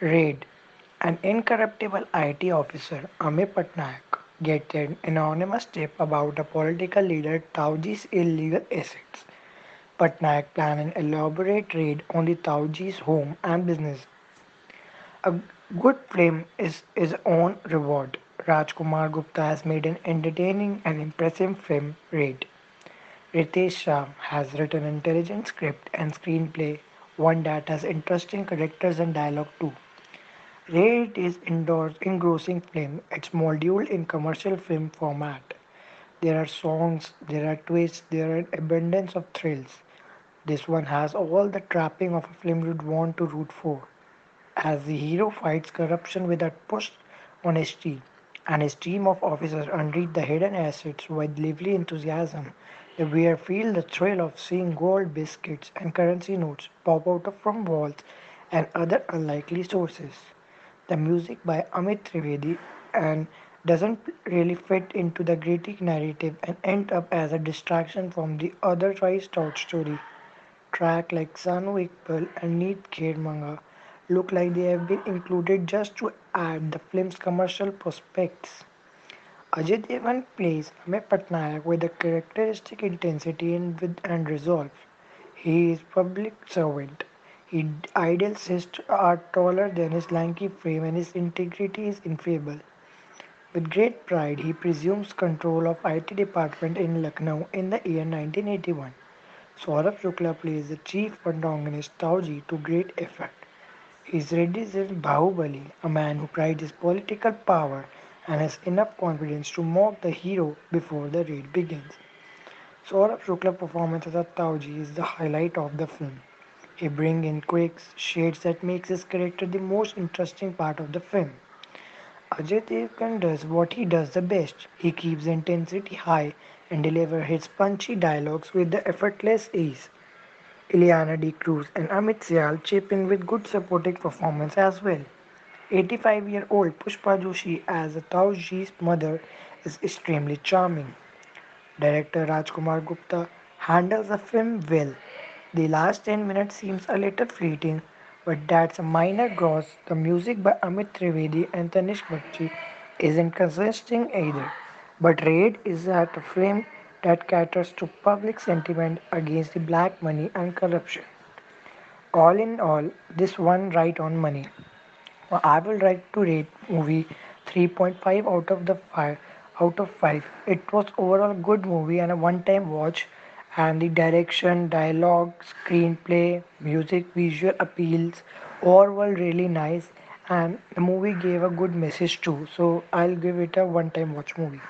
Raid: An incorruptible IT officer, Amit Patnaik, gets an anonymous tip about a political leader Tauji's illegal assets. Patnaik plans an elaborate raid on the Tauji's home and business. A good film is his own reward. Rajkumar Gupta has made an entertaining and impressive film, Raid. Ritesh Shah has written intelligent script and screenplay, one that has interesting characters and dialogue too. Raid is indoors engrossing film. It's modeled in commercial film format. There are songs, there are twists, there are abundance of thrills. This one has all the trapping of a film you'd want to root for. As the hero fights corruption with a push on his team, and his team of officers unleash the hidden assets with lively enthusiasm, the viewer feels the thrill of seeing gold biscuits and currency notes pop out from walls and other unlikely sources. The music by Amit Trivedi and doesn't really fit into the gritty narrative and end up as a distraction from the otherwise stout story. Track like Sanu Ek Pal and Nit Khair Manga look like they have been included just to add the film's commercial prospects. Ajay Devgan plays Amit Patnaik with a characteristic intensity and, with, and resolve. He is public servant. His ideals are taller than his lanky frame and his integrity is infallible. With great pride, he presumes control of IT department in Lucknow in the year 1981. Saurabh Shukla plays the chief antagonist Tauji to great effect. He is represents Bahubali, a man who prides his political power and has enough confidence to mock the hero before the raid begins. Saurabh Shukla's performance as a Tauji is the highlight of the film. He brings in quirks, shades that makes his character the most interesting part of the film. Ajay Devgan does what he does the best. He keeps intensity high and delivers his punchy dialogues with the effortless ease. Ileana Cruz and Amit Sial chip in with good supporting performance as well. 85-year-old Pushpa Joshi as Tauji's mother is extremely charming. Director Rajkumar Gupta handles the film well. The last 10 minutes seems a little fleeting, but that's a minor gloss. The music by Amit Trivedi and Tanishq Bagchi isn't consistent either. But Raid is at a film that caters to public sentiment against the black money and corruption. All in all, this one right on money. I will write to rate movie 3.5 out of the 5 out of 5. It was overall good movie and a one-time watch and the direction, dialogue, screenplay, music, visual appeals all were really nice and the movie gave a good message too. So I'll give it a one-time watch movie.